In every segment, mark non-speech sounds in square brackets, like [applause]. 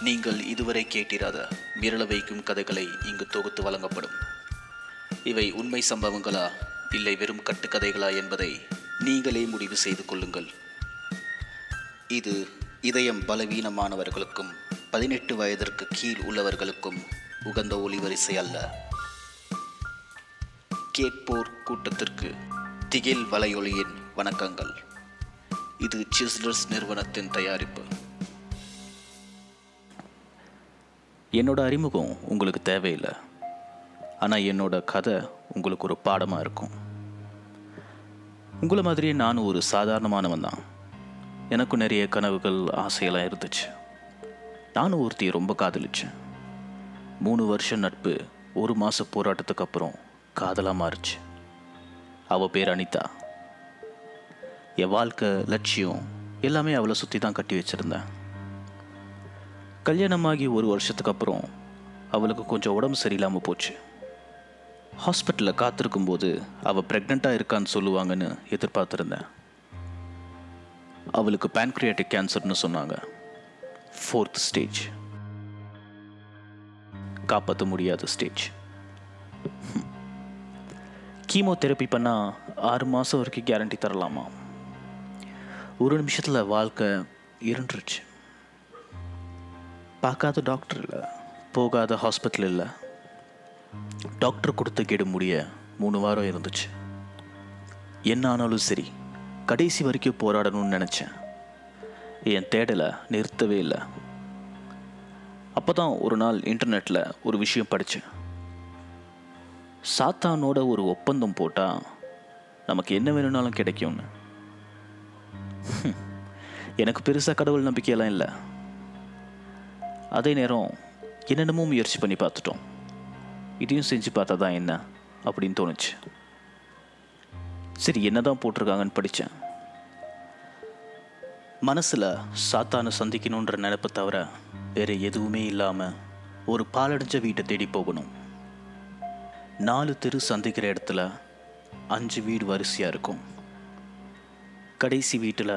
நீங்கள் இதுவரை கேட்டிராத மிரள வைக்கும் கதைகளை இங்கு தொகுத்து வழங்கப்படும். இவை உண்மை சம்பவங்களா இல்லை வெறும் கட்டுக்கதைகளா என்பதை நீங்களே முடிவு செய்து கொள்ளுங்கள். இது இதயம் பலவீனமானவர்களுக்கும் பதினெட்டு வயதிற்கு கீழ் உள்ளவர்களுக்கும் உகந்த ஒளிவரிசை அல்ல. கேட்போர் கூட்டத்திற்கு திகில் வலையொலியின் வணக்கங்கள். இது சிஸ்லர்ஸ் நிறுவனத்தின் தயாரிப்பு. என்னோட அறிமுகம் உங்களுக்கு தேவையில்லை. ஆனால் என்னோட கதை உங்களுக்கு ஒரு பாடமாக இருக்கும். உங்களை மாதிரியே நானும் ஒரு சாதாரணமானவன் தான். எனக்கும் நிறைய கனவுகள் ஆசையெல்லாம் இருந்துச்சு. நானும் ஒருத்தியை ரொம்ப காதலிச்சேன். மூணு வருஷம் நட்பு ஒரு மாத போராட்டத்துக்கு அப்புறம் காதலாக மாறுச்சு. அவள் பேர் அனிதா. என் வாழ்க்கை லட்சியம் எல்லாமே அவளை சுற்றி தான் கட்டி வச்சுருந்தேன். கல்யாணமாகி ஒரு வருஷத்துக்கு அப்புறம் அவளுக்கு கொஞ்சம் உடம்பு சரியில்லாமல் போச்சு. ஹாஸ்பிட்டலில் காத்திருக்கும்போது அவள் ப்ரெக்னெண்ட்டாக இருக்கான்னு சொல்லுவாங்கன்னு எதிர்பார்த்துருந்தேன். அவளுக்கு பேன்க்ரியாட்டிக் கேன்சர்னு சொன்னாங்க. ஃபோர்த் ஸ்டேஜ் காப்பாற்ற முடியாத ஸ்டேஜ் கீமோதெரப்பி பண்ணால் ஆறு மாதம் வரைக்கும் கேரண்டி தரலாமா? ஒரு நிமிஷத்தில் வாழ்க்கை இருண்டுருச்சு. பார்க்காத டாக்டர் இல்லை. போகாத ஹாஸ்பிட்டல் இல்லை. டாக்டர் கொடுத்த கெடு முடிய மூணு வாரம் இருந்துச்சு. என்ன ஆனாலும் சரி கடைசி வரைக்கும் போராடணும்னு நினச்சேன். என் தேடலை நிறுத்தவே இல்லை. அப்போ தான் ஒரு நாள் இன்டர்நெட்டில் ஒரு விஷயம் படித்தேன் சாத்தானோட ஒரு ஒப்பந்தம் போட்டால் நமக்கு என்ன வேணும்னாலும் கிடைக்கும்னு. எனக்கு பெருசாக கடவுள் நம்பிக்கையெல்லாம் இல்லை. அதே நேரம் என்னென்னமோ முயற்சி பண்ணி பார்த்துட்டோம். இதையும் செஞ்சு பார்த்தா தான் என்ன அப்படின்னு தோணுச்சு. சரி என்னதான் போட்டிருக்காங்கன்னு படித்தேன் மனசில் சாத்தானை சந்திக்கணுன்ற நினைப்பை தவிர வேறு எதுவுமே இல்லாமல் ஒரு பாலடைஞ்ச வீட்டை தேடி போகணும். நாலு தெரு சந்திக்கிற இடத்துல அஞ்சு வீடு வரிசையாக இருக்கும். கடைசி வீட்டில்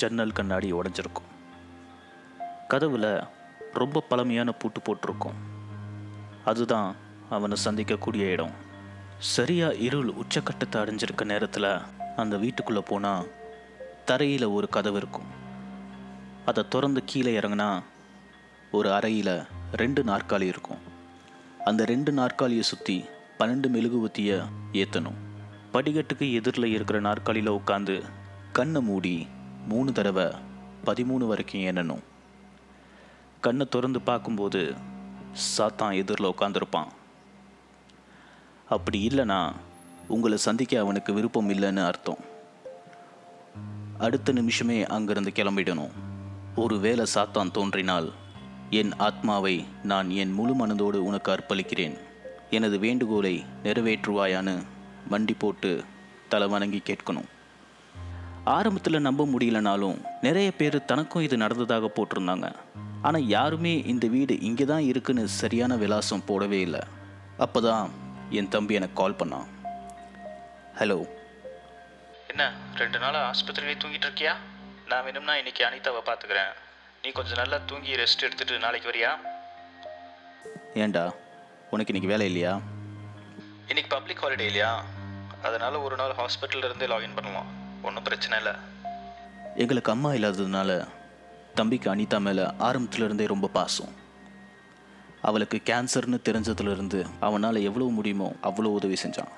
ஜன்னல் கண்ணாடி உடஞ்சிருக்கும். கதவில் ரொம்ப பழமையான பூட்டு போட்டிருக்கும். அதுதான் அவனை சந்திக்கக்கூடிய இடம். சரியா இருள் உச்சக்கட்டத்தை அடைஞ்சிருக்க நேரத்தில் அந்த வீட்டுக்குள்ளே போனால் தரையில் ஒரு கதவு இருக்கும். அதை திறந்து கீழே இறங்குனா ஒரு அறையில் ரெண்டு நாற்காலி இருக்கும். அந்த ரெண்டு நாற்காலியை சுற்றி பன்னெண்டு மெழுகுவத்தியை ஏற்றணும் படிக்கட்டுக்கு எதிரில் இருக்கிற நாற்காலியில் உட்காந்து கண்ணை மூடி மூணு தடவை பதிமூணு வரைக்கும் ஏனணும் கண்ணை திறந்து பார்க்கும்போது சாத்தான் எதிரில் உட்காந்துருப்பான் அப்படி இல்லைனா உங்களை சந்திக்க அவனுக்கு விருப்பம் இல்லைன்னு அர்த்தம். அடுத்த நிமிஷமே அங்கிருந்து கிளம்பிடணும். ஒருவேளை சாத்தான் தோன்றினால் என் ஆத்மாவை நான் என் முழு மனதோடு உனக்கு அர்ப்பணிக்கிறேன். எனது வேண்டுகோளை நிறைவேற்றுவாயான்னு மண்டி போட்டு தலை வணங்கி கேட்கணும். ஆரம்பத்தில் நம்ப முடியலனாலும் நிறைய பேர் தனக்கும் இது நடந்ததாக போட்டிருந்தாங்க. ஆனால் யாருமே இந்த வீடு இங்கே தான் இருக்குன்னு சரியான விலாசம் போடவே இல்லை. அப்போ தான் என் தம்பி எனக்கு கால் பண்ணான். ஹலோ என்ன ரெண்டு நாளாக ஆஸ்பத்திரியிலே தூங்கிட்டு இருக்கியா? நான் வேணும்னா இன்னைக்கு அனிதாவை பார்த்துக்கிறேன். நீ கொஞ்சம் நல்லா தூங்கி ரெஸ்ட் எடுத்துட்டு நாளைக்கு வரியா? ஏன்டா? உனக்கு இன்னைக்கு வேலை இல்லையா? இன்னைக்கு பப்ளிக் ஹாலிடே இல்லையா? அதனால ஒரு நாள் ஹாஸ்பிட்டல்ல இருந்தே லாகின் பண்ணலாம். ஒன்றும் பிரச்சனை இல்லை. எங்களுக்கு அம்மா இல்லாததுனால தம்பிக்கு அனிதா மேலே ஆரம்பத்துல ரொம்ப பாசம். அவளுக்கு கேன்சர்னு தெரிஞ்சதுலேருந்து அவனால் எவ்வளோ முடியுமோ அவ்வளோ உதவி செஞ்சான்.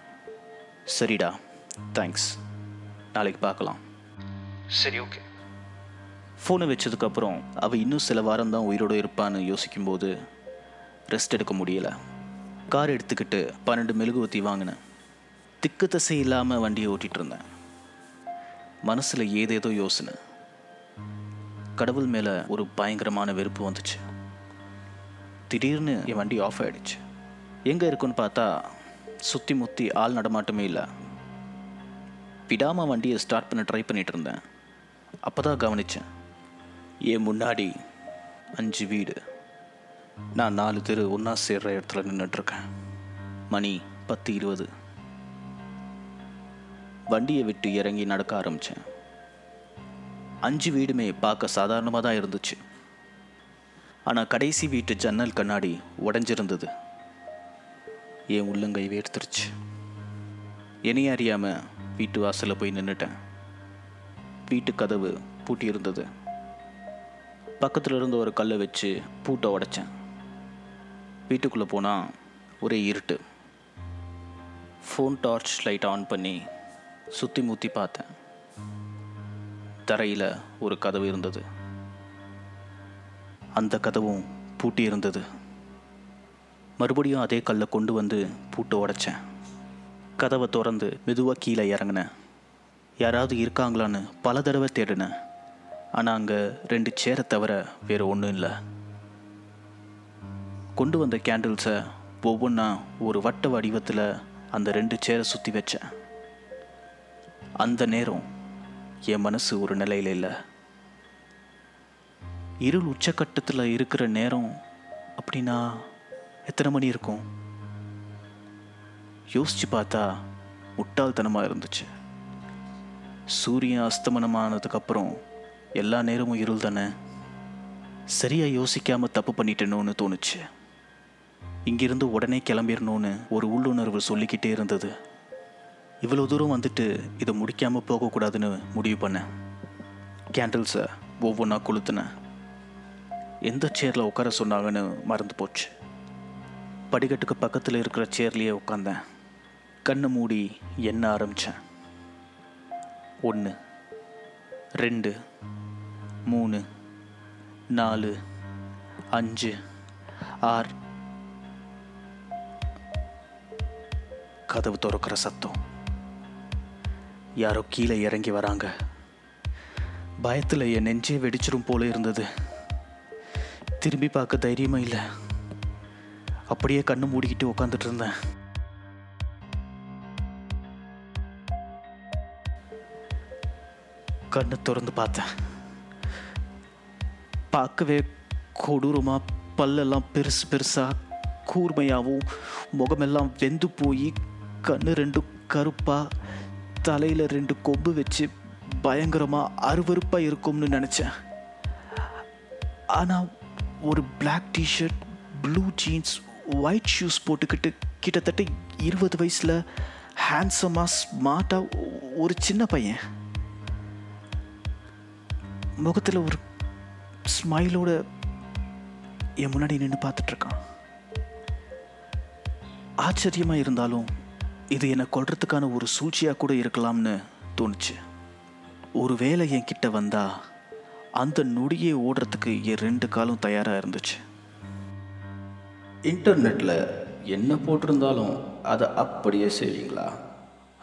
சரிடா தேங்க்ஸ் நாளைக்கு பார்க்கலாம் சரி ஓகே ஃபோனை வச்சதுக்கப்புறம் அவள் இன்னும் சில வாரம் தான் உயிரோடு இருப்பான்னு யோசிக்கும்போது ரெஸ்ட் எடுக்க முடியல. கார் எடுத்துக்கிட்டு பன்னெண்டு மெழுகுவத்தி வாங்கினேன். திக்கு தசை இல்லாமல் வண்டியை ஓட்டிகிட்டு இருந்தேன். மனசில் ஏதேதோ யோசனை. கடவுள் மேலே ஒரு பயங்கரமான வெறுப்பு வந்துச்சு. திடீர்னு என் வண்டி ஆஃப் ஆகிடுச்சு எங்கே இருக்குன்னு பார்த்தா சுற்றி முற்றி ஆள் நடமாட்டமே இல்லை. விடாமல் வண்டியை ஸ்டார்ட் பண்ண ட்ரை பண்ணிட்டு இருந்தேன். அப்போ தான் கவனித்தேன் என் முன்னாடி அஞ்சு வீடு. நான் நாலு தெரு ஒன்றா சேர்ற இடத்துல நின்றுட்டுருக்கேன் மணி பத்து இருபது. வண்டியை விட்டு இறங்கி நடக்க ஆரம்பித்தேன் அஞ்சு வீடுமே பார்க்க சாதாரணமாக தான் இருந்துச்சு. ஆனால் கடைசி வீட்டு ஜன்னல் கண்ணாடி உடஞ்சிருந்தது. என் உள்ளங்கை வேர்த்துருச்சு. என்னைய அறியாமல் வீட்டு வாசலில் போய் நின்றுட்டேன் வீட்டு கதவு பூட்டி இருந்தது பக்கத்தில் இருந்த ஒரு கல்லை வச்சு பூட்டை உடைச்சேன். வீட்டுக்குள்ளே போனால் ஒரே இருட்டு. ஃபோன் டார்ச் லைட் ஆன் பண்ணி சுற்றி முற்றி பார்த்தேன். தரையில் ஒரு கதவு இருந்தது. அந்த கதவும் பூட்டி இருந்தது. மறுபடியும் அதே கல்லை கொண்டு வந்து பூட்டு உடைச்சேன். கதவை திறந்து மெதுவாக கீழே இறங்கினேன். யாராவது இருக்காங்களான்னு பல தடவை தேடினேன். ஆனால் அங்கே ரெண்டு சேரை தவிர வேறு ஒன்றும் இல்லை. கொண்டு வந்த கேண்டில்ஸை ஒவ்வொன்றா ஒரு வட்ட வடிவத்தில் அந்த ரெண்டு சேரை சுற்றி வச்சேன். அந்த நேரம் என் மனசு ஒரு நிலையில் இல்லை. இருள் உச்சக்கட்டத்தில் இருக்கிற நேரம் அப்படின்னா எத்தனை மணி இருக்கும்? யோசிச்சு பார்த்தா முட்டாள்தனமாக இருந்துச்சு. சூரியன் அஸ்தமனமானதுக்கப்புறம் எல்லா நேரமும் இருள் தானே? சரியாக யோசிக்காமல் தப்பு பண்ணிட்டேனோன்னு தோணுச்சு. இங்கிருந்து உடனே கிளம்பிடணும்னு ஒரு உள்ளுணர்வு சொல்லிக்கிட்டே இருந்தது. இவ்வளோ தூரம் வந்துட்டு இதை முடிக்காமல் போகக்கூடாதுன்னு முடிவு பண்ணேன். கேண்டில்ஸை ஒவ்வொன்றா கொளுத்துனேன். எந்த சேரில் உட்கார சொன்னாங்கன்னு மறந்து போச்சு. படிக்கட்டுக்கு பக்கத்தில் இருக்கிற சேர்லேயே உட்காந்தேன் கண்ணை மூடி எண்ண ஆரம்பித்தேன் ஒன்று ரெண்டு மூணு நாலு அஞ்சு ஆறு. கதவு திறக்கிற சத்தம். யாரோ கீழே இறங்கி வராங்க. பயத்தில் என் நெஞ்சே வெடிச்சிரும் போல இருந்தது. திரும்பி பார்க்க தைரியமா இல்லை. அப்படியே கண்ணு மூடிக்கிட்டு உட்காந்துட்டு இருந்தேன். கண்ணு திறந்து பார்த்தேன். பார்க்கவே கொடூரமா பல்லெல்லாம் பெருசு பெருசா கூர்மையாகவும் முகமெல்லாம் வெந்து போய் கண்ணு ரெண்டும் கருப்பா தலையில் ரெண்டு கொம்பு வச்சு பயங்கரமாக அருவறுப்பாக இருக்கும்னு நினச்சேன். ஆனால் ஒரு black T shirt blue jeans white shoes போட்டுக்கிட்டு கிட்டத்தட்ட இருபது வயசில் ஹேண்ட்ஸமாக ஸ்மார்ட்டாக ஒரு சின்ன பையன். முகத்தில் ஒரு ஸ்மைலோட என் முன்னாடி நின்று பார்த்துட்ருக்கான் ஆச்சரியமாக இருந்தாலும் இது என்னை கொல்றதுக்கான ஒரு சூழ்ச்சியாக கூட இருக்கலாம்னு தோணுச்சு. ஒருவேளை என் கிட்ட வந்தா அந்த நொடியை ஓடுறதுக்கு என் ரெண்டு காலும் தயாராக இருந்துச்சு. இன்டர்நெட்டில் என்ன போட்டிருந்தாலும் அதை அப்படியே செய்வீங்களா?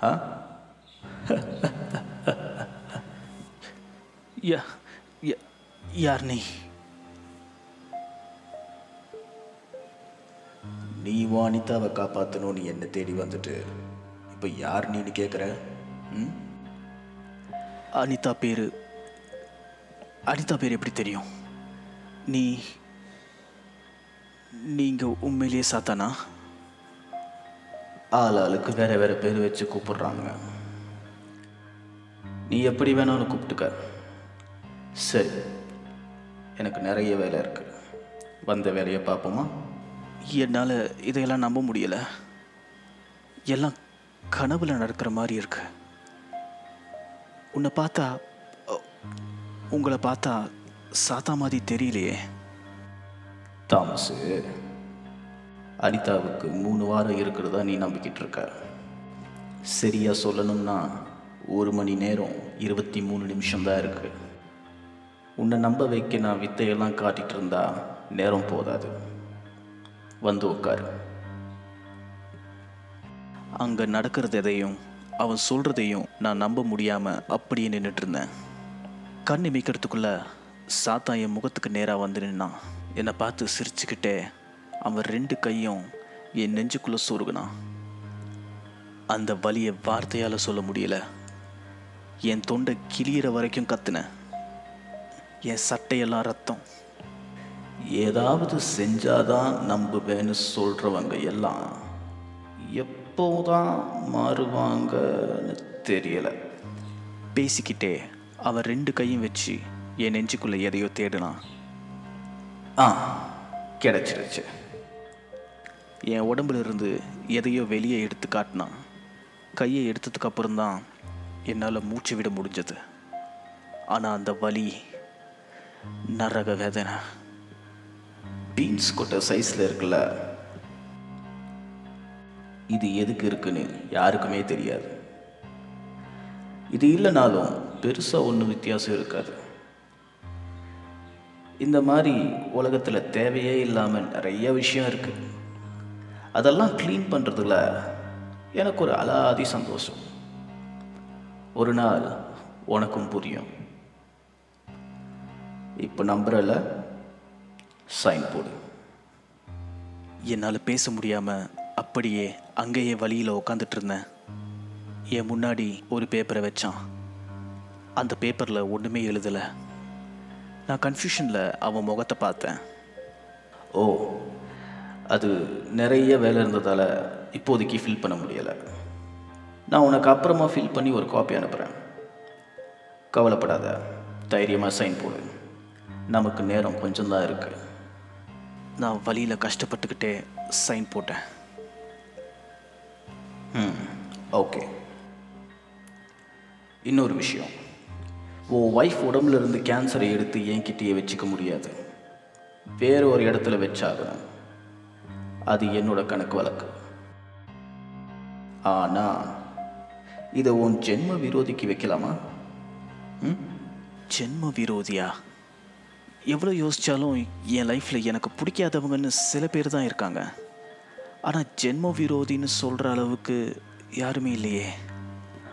ஆ? யா யா- யார் நீ? நீ வானிதாவை காப்பாற்றணும்னு என்னை தேடி வந்துட்டு. இப்போ யார் நீன்னு கேட்குற ம்? அனிதா பேரு. அனிதா பேர் எப்படி தெரியும்? நீ நீங்க உண்மையிலேயே சாத்தானா? ஆள் ஆளுக்கு வேற வேற பேர் வச்சு கூப்பிடுறாங்க. நீ எப்படி வேணாலும் கூப்பிட்டுக்க. சரி எனக்கு நிறைய வேலை இருக்கு. வந்த வேலையை பார்ப்போமா? என்னால் இதையெல்லாம் நம்ப முடியல. எல்லாம் கனவுல நடக்கிற மாதிரி இருக்கு. உன்னை பார்த்தா உங்களை பார்த்தா சாத்தா மாதிரி தெரியலையே. தாமஸு அனிதாவுக்கு மூணு வாரம் இருக்கிறதா நீ நம்பிக்கிட்டு இருக்க. சரியாக சொல்லணும்னா ஒரு மணி நேரம் இருபத்தி மூணு நிமிஷம் தான் இருக்கு. உன்னை நம்ப வைக்க நான் வித்தையெல்லாம் காட்டிகிட்டு இருந்தா நேரம் போதாது. வந்து உட்காரு. அங்கே நடக்கிறது எதையும் அவன் சொல்கிறதையும் நான் நம்ப முடியாமல் அப்படியே நின்றுட்டு இருந்தேன். கண் இமைக்கிறதுக்குள்ள சாத்தா என் முகத்துக்கு நேராக வந்து நின்னான். என்னை பார்த்து சிரிச்சுக்கிட்டே அவன் ரெண்டு கையும் என் நெஞ்சுக்குள்ளே சொருகுனான். அந்த வலியை வார்த்தையால் சொல்ல முடியல. என் தொண்டை கிளியிற வரைக்கும் கத்துனேன். என் சட்டையெல்லாம் ரத்தம். ஏதாவது செஞ்சாதான் நம்புவேன்னு சொல்கிறவங்க எல்லாம் எப்போதான் மாறுவாங்கன்னு தெரியலை. பேசிக்கிட்டே அவர் ரெண்டு கையும் வச்சு என் நெஞ்சுக்குள்ளே எதையோ தேடினான் ஆ கிடச்சிருச்சு. என் உடம்புல இருந்து எதையோ வெளியே எடுத்து காட்டினான் கையை எடுத்ததுக்கு அப்புறம்தான் என்னால் மூச்சு விட முடிஞ்சது. ஆனால் அந்த வலி நரக வேதனை. பீன்ஸ் கொட்டை சைஸில் இருக்குல்ல? இது எதுக்கு இருக்குன்னு யாருக்குமே தெரியாது. இது இல்லைனாலும் பெருசாக ஒன்றும் வித்தியாசம் இருக்காது. இந்த மாதிரி உலகத்தில் தேவையே இல்லாமல் நிறைய விஷயம் இருக்குது அதெல்லாம் க்ளீன் பண்ணுறதுல எனக்கு ஒரு அலாதி சந்தோஷம். ஒரு நாள் உனக்கும் புரியும். இப்போ நம்புறல சைன் போடு. என்னால் பேச முடியாமல் அப்படியே அங்கேயே வழியில் உட்காந்துட்டு இருந்தேன் என் முன்னாடி ஒரு பேப்பரை வச்சான். அந்த பேப்பரில் ஒன்றுமே எழுதலை. நான் கன்ஃபியூஷனில் அவன் முகத்தை பார்த்தேன். ஓ அது நிறைய வேலை இருந்ததால் இப்போதைக்கு ஃபில் பண்ண முடியலை. நான் உனக்கு அப்புறமா ஃபில் பண்ணி ஒரு காப்பி அனுப்புகிறேன் கவலைப்படாத தைரியமாக சைன் போடு. நமக்கு நேரம் கொஞ்சம் தான் இருக்குது நான் வழியில் கஷ்டப்பட்டுக்கிட்டே சைன் போட்டேன். ம் ஓகே இன்னொரு விஷயம். உன் ஒய்ஃப் உடம்புல இருந்து கேன்சரை எடுத்து என்கிட்டயே வச்சுக்க முடியாது. வேற ஒரு இடத்துல வச்சாகணும். அது என்னோட கணக்கு வழக்கு. ஆனா இதை உன் ஜென்ம விரோதிக்கு வைக்கலாமா? ஜென்ம விரோதியா? எவ்வளோ யோசித்தாலும் என் லைஃப்பில் எனக்கு பிடிக்காதவங்கன்னு சில பேர் தான் இருக்காங்க. ஆனால் ஜென்ம விரோதின்னு சொல்கிற அளவுக்கு யாருமே இல்லையே.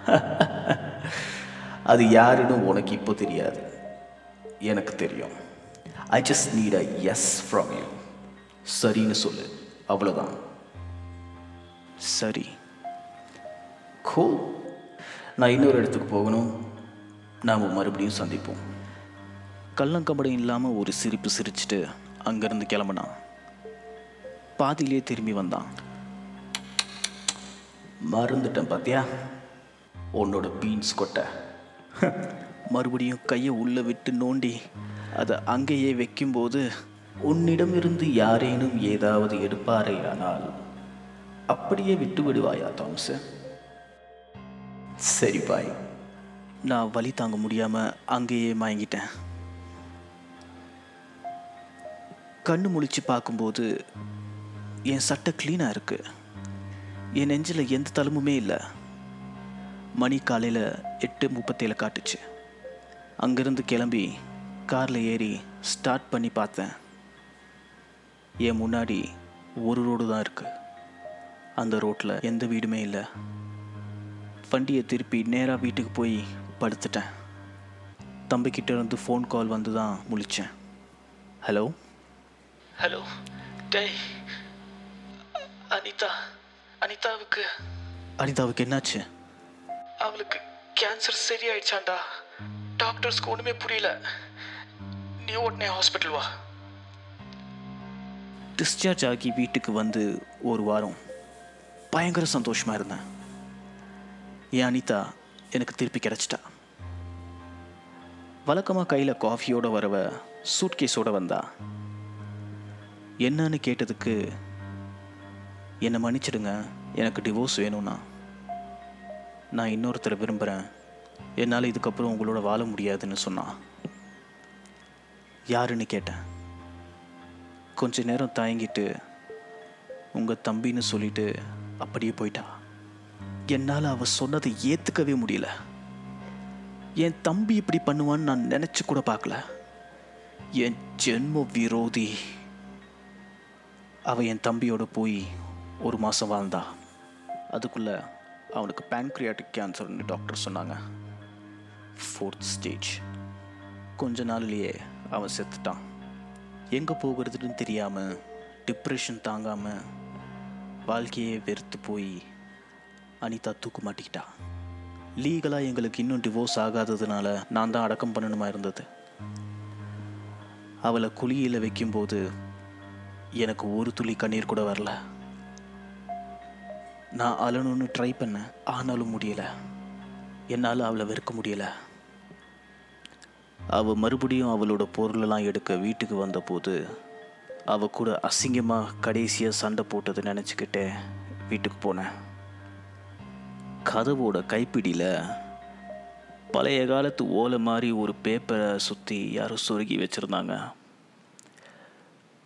[laughs] அது யாருன்னு உனக்கு இப்போ தெரியாது. எனக்கு தெரியும். I just need a yes from you சரின்னு சொல்லு. அவ்வளோதான் சரி. கோ நான் இன்னொரு இடத்துக்கு போகணும். நாம் மறுபடியும் சந்திப்போம். கள்ளங்கபடம் இல்லாமல் ஒரு சிரிப்பு சிரிச்சிட்டு அங்கேருந்து கிளம்புனான். பாதியிலே திரும்பி வந்தான். மறந்துட்டேன் பாத்தியா? உன்னோட பீன்ஸ் கொட்டை. [laughs] மறுபடியும் கையை உள்ளே விட்டு நோண்டி அதை அங்கேயே வைக்கும்போது உன்னிடமிருந்து யாரேனும் ஏதாவது எடுப்பாரேயானால் அப்படியே விட்டு விடுவாயா தாம்ஸ்? சரி பாய். நான் வழி தாங்க முடியாமல் அங்கேயே மயங்கிட்டேன். கண்ணு முழிச்சு பார்க்கும்போது என் சட்டை க்ளீனாக இருக்குது என் நெஞ்சில் எந்த தழும்புமே இல்லை. மணி காலையில் எட்டு முப்பத்தேழு காட்டுச்சு. அங்கேருந்து கிளம்பி காரில் ஏறி ஸ்டார்ட் பண்ணி பார்த்தேன். என் முன்னாடி ஒரு ரோடு தான் இருக்குது அந்த ரோட்டில் எந்த வீடுமே இல்லை. வண்டியை திருப்பி நேராக வீட்டுக்கு போய் படுத்துட்டேன். தம்பிக்கிட்ட இருந்து ஃபோன் கால் வந்து தான் முழிச்சேன். ஹலோ ஹலோ டேய் அனிதா அனிதாவுக்கு. அனிதாவுக்கு என்னாச்சு? அவளுக்கு கேன்சர் சரியாயிடுச்சாண்டா. டாக்டர்ஸ்க்கு ஒன்றுமே புரியல. நீ உடனே ஹாஸ்பிட்டல் வா. டிஸ்சார்ஜ் ஆகி வீட்டுக்கு வந்து ஒரு வாரம். பயங்கர சந்தோஷமாக இருந்தேன். என் அனிதா எனக்கு திருப்பி கிடச்சிட்டா? வழக்கமாக கையில் காஃபியோட வரவ சூட்கேஸோட வந்தா. என்னன்னு கேட்டதுக்கு என்னை மன்னிச்சிடுங்க. எனக்கு டிவோர்ஸ் வேணும்னா. நான் இன்னொருத்தரை விரும்புகிறேன் என்னால் இதுக்கப்புறம் உங்களோட வாழ முடியாதுன்னு சொன்னான் யாருன்னு கேட்டேன். கொஞ்ச நேரம் தயங்கிட்டு உங்கள் தம்பின்னு சொல்லிட்டு அப்படியே போயிட்டா. என்னால் அவள் சொன்னதை ஏற்றுக்கவே முடியல. என் தம்பி இப்படி பண்ணுவான்னு நான் நினச்சி கூட பார்க்கல. என் ஜென்ம விரோதி. அவள் என் தம்பியோடு போய் ஒரு மாதம் வாழ்ந்தா. அதுக்குள்ளே அவனுக்கு பேன்க்ரியாட்டிக் கேன்சர்னு டாக்டர் சொன்னாங்க. ஃபோர்த் ஸ்டேஜ் கொஞ்ச நாள்லேயே அவன் செத்துட்டான். எங்கே போகிறதுன்னு தெரியாமல் டிப்ரெஷன் தாங்காமல் வாழ்க்கையே வெறுத்து போய் அனிதா தூக்கு மாட்டிக்கிட்டா. லீகலாக எங்களுக்கு இன்னும் டிவோர்ஸ் ஆகாததுனால நான் தான் அடக்கம் பண்ணணுமா இருந்தது. அவளை குழியில் வைக்கும்போது எனக்கு ஒரு துளி கண்ணீர் கூட வரல. நான் அழணும்னு ட்ரை பண்ணேன் ஆனாலும் முடியல. என்னால் அவளை வெறுக்க முடியலை. அவள் மறுபடியும் அவளோட பொருளெல்லாம் எடுக்க வீட்டுக்கு வந்தபோது அவள் கூட அசிங்கமாக கடைசியாக சண்டை போட்டது நினச்சிக்கிட்டே வீட்டுக்கு போனேன். கதவோட கைப்பிடியில் பழைய காலத்து ஓலை மாதிரி ஒரு பேப்பரை சுற்றி யாரும் சொருகி வச்சுருந்தாங்க.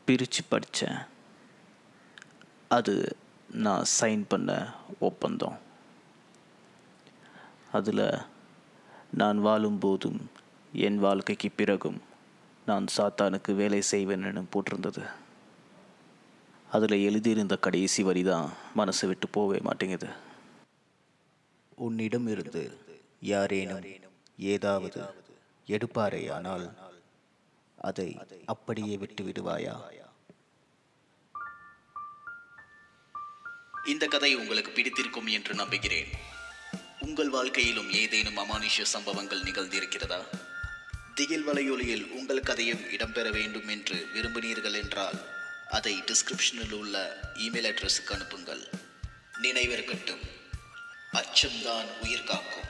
பிரித்து படித்தேன். அது நான் சைன் பண்ண ஒப்பந்தம். அதில் நான் வாழும்போதும் என் வாழ்க்கைக்கு பிறகும் நான் சாத்தானுக்கு வேலை செய்வேன்னு போட்டிருந்தது. அதில் எழுதியிருந்த கடைசி வரி தான் மனசு விட்டு போகவே மாட்டேங்குது. உன்னிடம் இருந்து யாரேனும் ஏதாவது எடுப்பாரேயானால் அதை அப்படியே விட்டு விடுவாயா இந்த கதை உங்களுக்கு பிடித்திருக்கும் என்று நம்புகிறேன். உங்கள் வாழ்க்கையிலும் ஏதேனும் அமானுஷ்ய சம்பவங்கள் நிகழ்ந்திருக்கிறதா? திகில் வலையொலியில் உங்கள் கதையும் இடம்பெற வேண்டும் என்று விரும்பினீர்கள் என்றால் அதை டிஸ்கிரிப்ஷனில் உள்ள இமெயில் அட்ரஸுக்கு அனுப்புங்கள். நினைவிருக்கட்டும் அச்சம்தான் உயிர் காக்கும்.